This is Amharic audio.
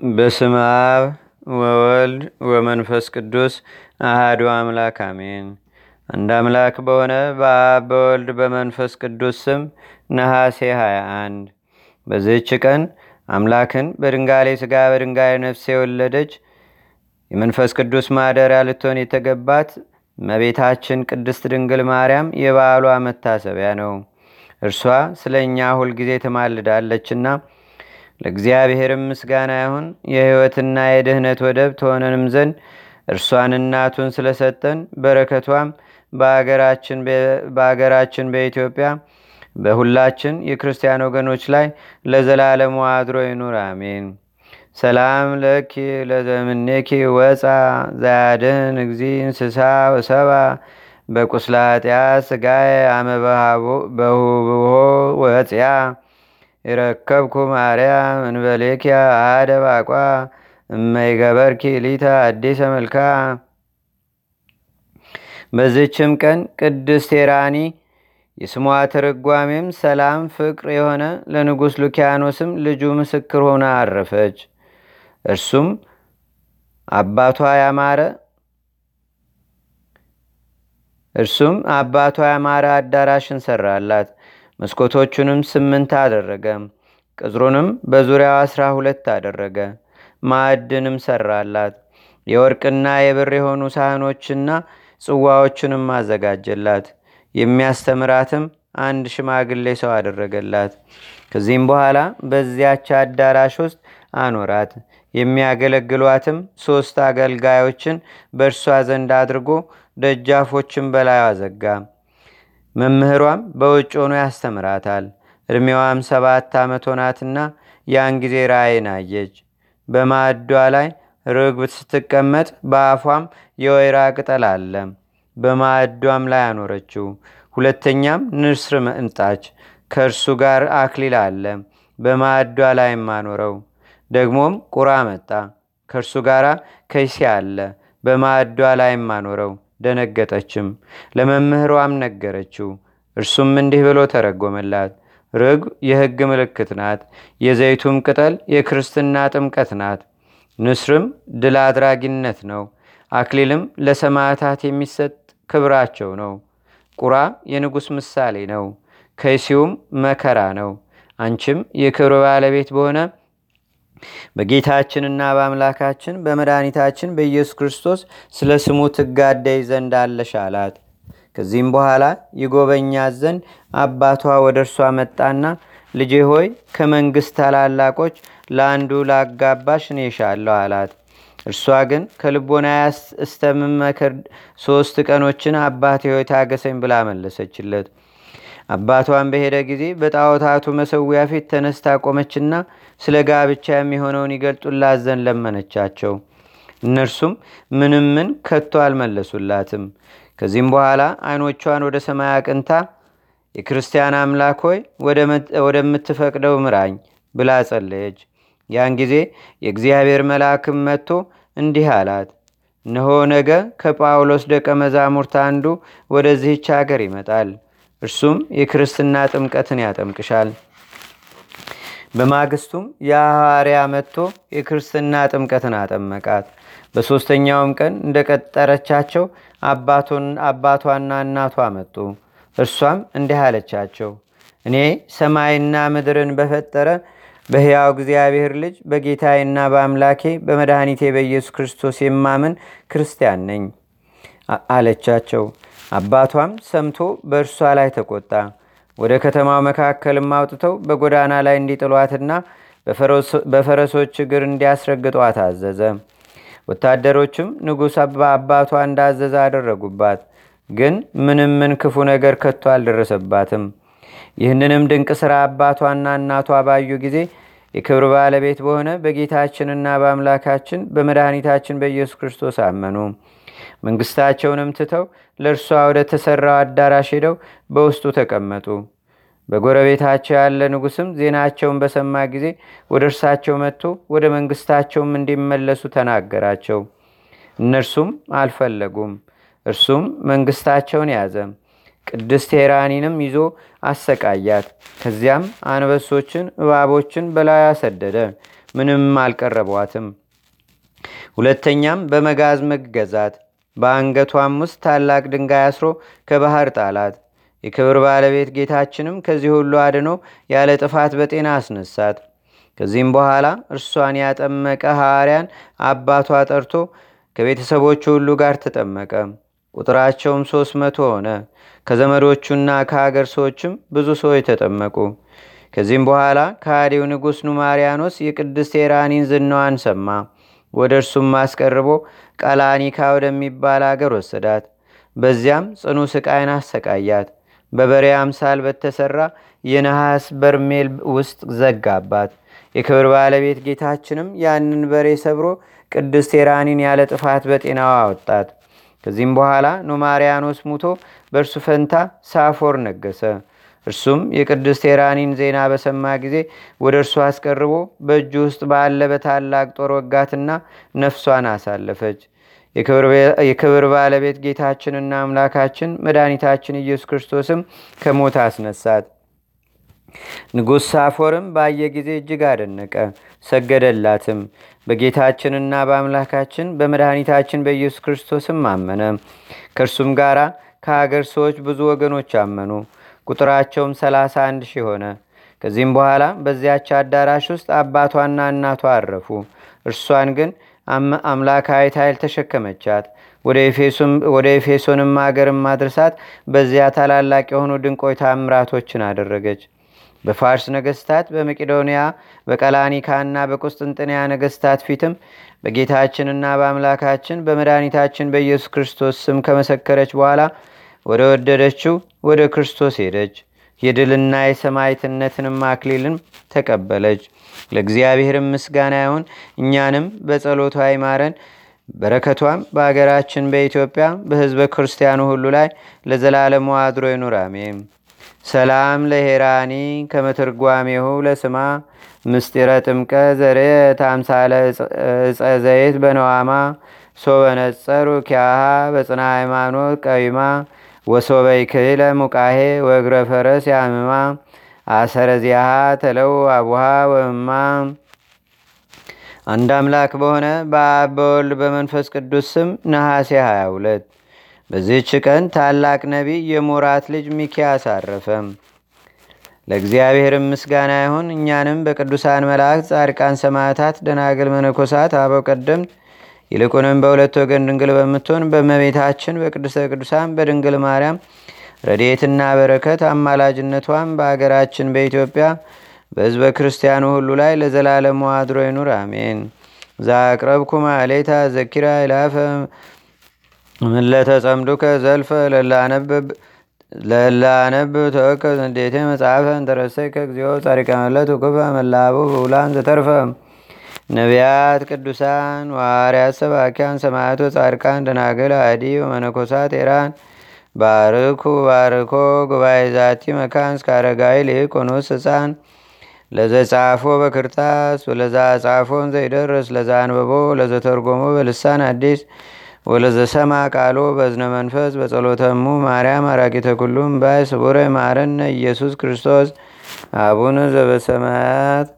በስም አብ ወወልድ ወመንፈስ ቅዱስ አህዱ አምላክ አሜን። አንድ አምላክ በሆነ በአብ በወልድ በመንፈስ ቅዱስ ስም ነሐሴ 21 በዚህች ቀን አምላክን በድንጋሌ ሥጋ በድንጋሌ ነፍስ የወለደች የመንፈስ ቅዱስ ማደሪያ ልትሆን የተገባት እመቤታችን ቅድስት ድንግል ማርያም የበዓሏ መታሰቢያ ነው። እርሷ ስለ እኛ ሁልጊዜ ትማልዳለችና ለእግዚአብሔርም ምስጋና ይሁን። የሕይወትና የድህነት ወደብ ትሆነንም ዘንድ እርሷን እናቱን ስለሰጠን በረከቷም በአገራችን በኢትዮጵያ በሁላችን የክርስቲያን ወገኖች ላይ ለዘላለሙ አድሮ ይኑር፣ አሜን። ሰላም ለኪ ለዘምኔኪ ወፃ ዛያድህን እግዚ እንስሳ ወሰባ በቁስላጢያ ስጋይ አመበሁብሆ ወፅያ ይረከብኩ ማርያም እንበሌኪያ አደ ባቋ እመይገበርኪ ሊተ አዲሰ መልካ። በዝችም ቀን ቅድስት ቴራኒ የስሟ ትርጓሜም ሰላም ፍቅር የሆነ ለንጉሥ ሉኪያኖስም ልጁ ምስክር ሆና አረፈች። እርሱም አባቷ ያማረ እርሱም አባቷ ያማረ አዳራሽን ሰራላት። መስኮቶቹንም ስምንት አደረገ። ቅጥሩንም በዙሪያው አስራ ሁለት አደረገ። ማዕድንም ሰራላት። የወርቅና የብር የሆኑ ሳህኖችና ጽዋዎችንም አዘጋጀላት። የሚያስተምራትም አንድ ሽማግሌ ሰው አደረገላት። ከዚህም በኋላ በዚያች አዳራሽ ውስጥ አኖራት። የሚያገለግሏትም ሦስት አገልጋዮችን በእርሷ ዘንድ አድርጎ ደጃፎችን በላዩ አዘጋ። መምህሯም በውጭ ሆኖ ያስተምራታል። ዕድሜዋም ሰባት ዓመት ሆናትና ያን ጊዜ ራእይን አየች። በማዕዷ ላይ ርግብ ስትቀመጥ በአፏም የወይራ ቅጠል አለ። በማዕዷም ላይ አኖረችው። ሁለተኛም ንስር መምጣች፣ ከእርሱ ጋር አክሊል አለ። በማዕዷ ላይም አኖረው። ደግሞም ቁራ መጣ፣ ከእርሱ ጋር ከይሲ አለ። በማዕዷ ላይም አኖረው። ደነገጠችም፣ ለመምህሯም ነገረችው። እርሱም እንዲህ ብሎ ተረጎመላት። ርግብ የሕግ ምልክት ናት። የዘይቱም ቅጠል የክርስትና ጥምቀት ናት። ንስርም ድል አድራጊነት ነው። አክሊልም ለሰማዕታት የሚሰጥ ክብራቸው ነው። ቁራ የንጉሥ ምሳሌ ነው። ከይሲውም መከራ ነው። አንቺም የክብር ባለቤት በሆነ በጌታችንና በአምላካችን በመድኃኒታችን በኢየሱስ ክርስቶስ ስለ ስሙ ትጋደይ ዘንድ አለሽ አላት። ከዚህም በኋላ ይጎበኛት ዘንድ አባቷ ወደ እርሷ መጣና ልጄ ሆይ ከመንግሥት ታላላቆች ለአንዱ ላጋባሽ እኔ እሻለሁ አላት። እርሷ ግን ከልቦና እስተምመክር ሶስት ቀኖችን አባቴ ሆይ ታገሰኝ ብላ መለሰችለት። አባቷን በሄደ ጊዜ በጣዖታቱ መሰዊያ ፊት ተነስታ ቆመችና ስለ ጋብቻ የሚሆነውን ይገልጡላት ዘንድ ለመነቻቸው። እነርሱም ምንም ምን ከቶ አልመለሱላትም። ከዚህም በኋላ አይኖቿን ወደ ሰማይ አቅንታ የክርስቲያን አምላክ ሆይ ወደምትፈቅደው ምራኝ ብላ ጸለየች። ያን ጊዜ የእግዚአብሔር መልአክም መጥቶ እንዲህ አላት፣ እነሆ ነገ ከጳውሎስ ደቀ መዛሙርት አንዱ ወደዚህች አገር ይመጣል። እርሱም የክርስትና ጥምቀትን ያጠምቅሻል። በማግስቱም የሐዋርያ መጥቶ የክርስትና ጥምቀትን አጠመቃት። በሦስተኛውም ቀን እንደ ቀጠረቻቸው አባቷና እናቷ መጡ። እርሷም እንዲህ አለቻቸው፣ እኔ ሰማይና ምድርን በፈጠረ በሕያው እግዚአብሔር ልጅ በጌታዬና በአምላኬ በመድኃኒቴ በኢየሱስ ክርስቶስ የማምን ክርስቲያን ነኝ አለቻቸው። አባቷም ሰምቶ በእርሷ ላይ ተቆጣ። ወደ ከተማው መካከልም አውጥተው በጎዳና ላይ እንዲጥሏትና በፈረሶች እግር እንዲያስረግጧት አዘዘ። ወታደሮችም ንጉሥ አባቷ እንዳዘዘ አደረጉባት። ግን ምንም ምን ክፉ ነገር ከቶ አልደረሰባትም። ይህንንም ድንቅ ሥራ አባቷና እናቷ ባዩ ጊዜ የክብር ባለቤት በሆነ በጌታችንና በአምላካችን በመድኃኒታችን በኢየሱስ ክርስቶስ አመኑ። መንግሥታቸውንም ትተው ለእርሷ ወደ ተሠራው አዳራሽ ሄደው በውስጡ ተቀመጡ። በጎረቤታቸው ያለ ንጉሥም ዜናቸውን በሰማ ጊዜ ወደ እርሳቸው መጥቶ ወደ መንግሥታቸውም እንዲመለሱ ተናገራቸው። እነርሱም አልፈለጉም። እርሱም መንግሥታቸውን ያዘ። ቅድስት ሄራኒንም ይዞ አሰቃያት። ከዚያም አንበሶችን፣ እባቦችን በላዩ አሰደደ። ምንም አልቀረቧትም። ሁለተኛም በመጋዝ መገዛት፣ በአንገቷም ውስጥ ታላቅ ድንጋይ አስሮ ከባህር ጣላት። የክብር ባለቤት ጌታችንም ከዚህ ሁሉ አድኖ ያለ ጥፋት በጤና አስነሳት። ከዚህም በኋላ እርሷን ያጠመቀ ሐዋርያን አባቷ ጠርቶ ከቤተሰቦቹ ሁሉ ጋር ተጠመቀ። ቁጥራቸውም ሦስት መቶ ሆነ። ከዘመዶቹና ከአገር ሰዎችም ብዙ ሰዎች ተጠመቁ። ከዚህም በኋላ ከሃዲው ንጉሥ ኑማሪያኖስ የቅድስት ኤራኒን ዝናዋን ሰማ። ወደ እርሱም አስቀርቦ ቀላኒካ ወደሚባል አገር ወሰዳት። በዚያም ጽኑ ስቃይን አሰቃያት። በበሬ አምሳል በተሰራ የነሐስ በርሜል ውስጥ ዘጋባት። የክብር ባለቤት ጌታችንም ያንን በሬ ሰብሮ ቅድስት ኤራኒን ያለ ጥፋት በጤናዋ አወጣት። ከዚህም በኋላ ኑማሪያኖስ ሙቶ በእርሱ ፈንታ ሳፎር ነገሰ። እርሱም የቅድስት ኤራኒን ዜና በሰማ ጊዜ ወደ እርሱ አስቀርቦ በእጁ ውስጥ ባለ በታላቅ ጦር ወጋትና ነፍሷን አሳለፈች። የክብር ባለቤት ጌታችንና አምላካችን መድኃኒታችን ኢየሱስ ክርስቶስም ከሞት አስነሳት። ንጉሥ ሳፎርም ባየ ጊዜ እጅግ አደነቀ፣ ሰገደላትም። በጌታችንና በአምላካችን በመድኃኒታችን በኢየሱስ ክርስቶስም አመነ። ከእርሱም ጋር ከሀገር ሰዎች ብዙ ወገኖች አመኑ። ቁጥራቸውም ሰላሳ አንድ ሺህ ሆነ። ከዚህም በኋላ በዚያች አዳራሽ ውስጥ አባቷና እናቷ አረፉ። እርሷን ግን አምላካዊት ኃይል ተሸከመቻት። ወደ ኤፌሶንም አገርም አድርሳት በዚያ ታላላቅ የሆኑ ድንቆይ ታምራቶችን አደረገች። በፋርስ ነገስታት በመቄዶንያ በቀላኒካና በቁስጥንጥንያ ነገስታት ፊትም በጌታችንና በአምላካችን በመድኃኒታችን በኢየሱስ ክርስቶስ ስም ከመሰከረች በኋላ ወደ ወደደችው ወደ ክርስቶስ ሄደች። የድልና የሰማይትነትንም አክሊልን ተቀበለች። ለእግዚአብሔርም ምስጋና ይሁን። እኛንም በጸሎቷ ይማረን። በረከቷም በአገራችን በኢትዮጵያ በህዝበ ክርስቲያኑ ሁሉ ላይ ለዘላለሙ አድሮ ይኑር፣ ሰላም ለሄራኒ ከመትርጓሜሁ ለስማ ምስጢረ ጥምቀ ዘሬ ታምሳለ እፀ ዘይት በነዋማ ሶበነጸሩ ኪያሃ በጽና ሃይማኖት ቀዊማ ወሶበይ ክህለ ሙቃሄ ወእግረ ፈረስ ያምማ አሰረ ተለው አቡሃ ወእማ አንድ አምላክ በሆነ በአብ በወልድ በመንፈስ ቅዱስ ስም ነሐሴ 22 በዚህች ቀን ታላቅ ነቢይ የሞራት ልጅ ሚኪያስ አረፈ። ለእግዚአብሔርም ምስጋና ይሁን። እኛንም በቅዱሳን መላእክት፣ ጻድቃን፣ ሰማዕታት፣ ደናግል፣ መነኮሳት፣ አበው ቀደምት ይልቁንም በሁለት ወገን ድንግል በምትሆን በመቤታችን በቅድስተ ቅዱሳን በድንግል ማርያም ረድኤትና በረከት አማላጅነቷም በአገራችን በኢትዮጵያ በሕዝበ ክርስቲያኑ ሁሉ ላይ ለዘላለሙ አድሮ ይኑር፣ አሜን። ዛቅረብኩ ማሌታ ዘኪራ ይላፈ ምለተጸምዱከ ዘልፈ ለላነብ ተወከ እንዴቴ መጽሐፈ እንተረሰይከ እግዚኦ ጻሪቀ ውክፈ መላቡ ብውላን ዘተርፈ ነቢያት፣ ቅዱሳን፣ ዋርያት፣ ሰባኪያን፣ ሰማዕቶ፣ ጻድቃን፣ ደናግል፣ አዲ ወመነኮሳት ኤራን ባርኩ ባርኮ ጉባኤ ዛቲ መካን እስከ አረጋዊ ሊቆኑስ ህፃን ለዘጻፎ በክርታስ ወለዛ ጻፎን ዘይደርስ ለዛ አንበቦ ለዘተርጎሞ በልሳን አዲስ ወለዘሰማ ቃሎ በዝነ መንፈስ በጸሎተሙ ማርያም አራቂተ ኩሉም ባይ ስቡረ ማረነ ኢየሱስ ክርስቶስ። አቡነ ዘበሰማያት